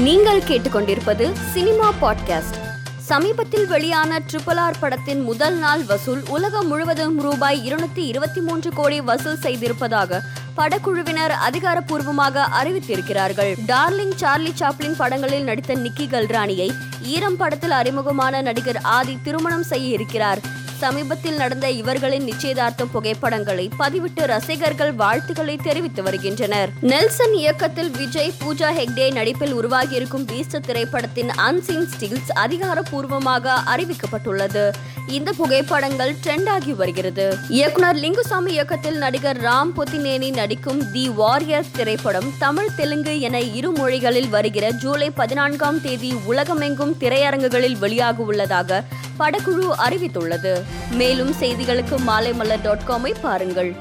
நீங்கள் கேட்டுக்கொண்டிருப்பது cinema podcast. சமீபத்தில் வெளியான ட்ரிபிள் ஆர் படத்தின் முதல் நாள் வசூல் உலகம் முழுவதும் ரூபாய் இருநூத்தி இருபத்தி மூன்று கோடி வசூல் செய்திருப்பதாக படக்குழுவினர் அதிகாரப்பூர்வமாக அறிவித்திருக்கிறார்கள். டார்லிங் சார்லி சாப்ளின் படங்களில் நடித்த நிக்கி கல்ராணியை ஈரம் படத்தில் அறிமுகமான நடிகர் ஆதி திருமணம் செய்ய இருக்கிறார். சமீபத்தில் நடந்த இவர்களின் நிச்சயதார்த்தம் புகைப்படங்களை பதிவிட்டு ரசிகர்கள் வாழ்த்துக்களை தெரிவித்து வருகின்றனர். நெல்சன் இயக்கத்தில் விஜய் பூஜா ஹெக்டே நடிப்பில் உருவாகியிருக்கும் பீஸ்ட் திரைப்படத்தின் அன்சீன் ஸ்டில்ஸ் அதிகாரப்பூர்வமாக அறிவிக்கப்பட்டுள்ளது. இந்த புகைப்படங்கள் ட்ரெண்ட் ஆகி வருகிறது. இயக்குனர் லிங்குசாமி இயக்கத்தில் நடிகர் ராம் பொத்தினேனி நடிக்கும் தி வாரியர் திரைப்படம் தமிழ் தெலுங்கு என இரு மொழிகளில் வருகிற ஜூலை பதினான்காம் தேதி உலகமெங்கும் திரையரங்குகளில் வெளியாக உள்ளதாக படக்குழு அறிவித்துள்ளது. மேலும் செய்திகளுக்கு மாலைமலர் டாட் காமை பாருங்கள்.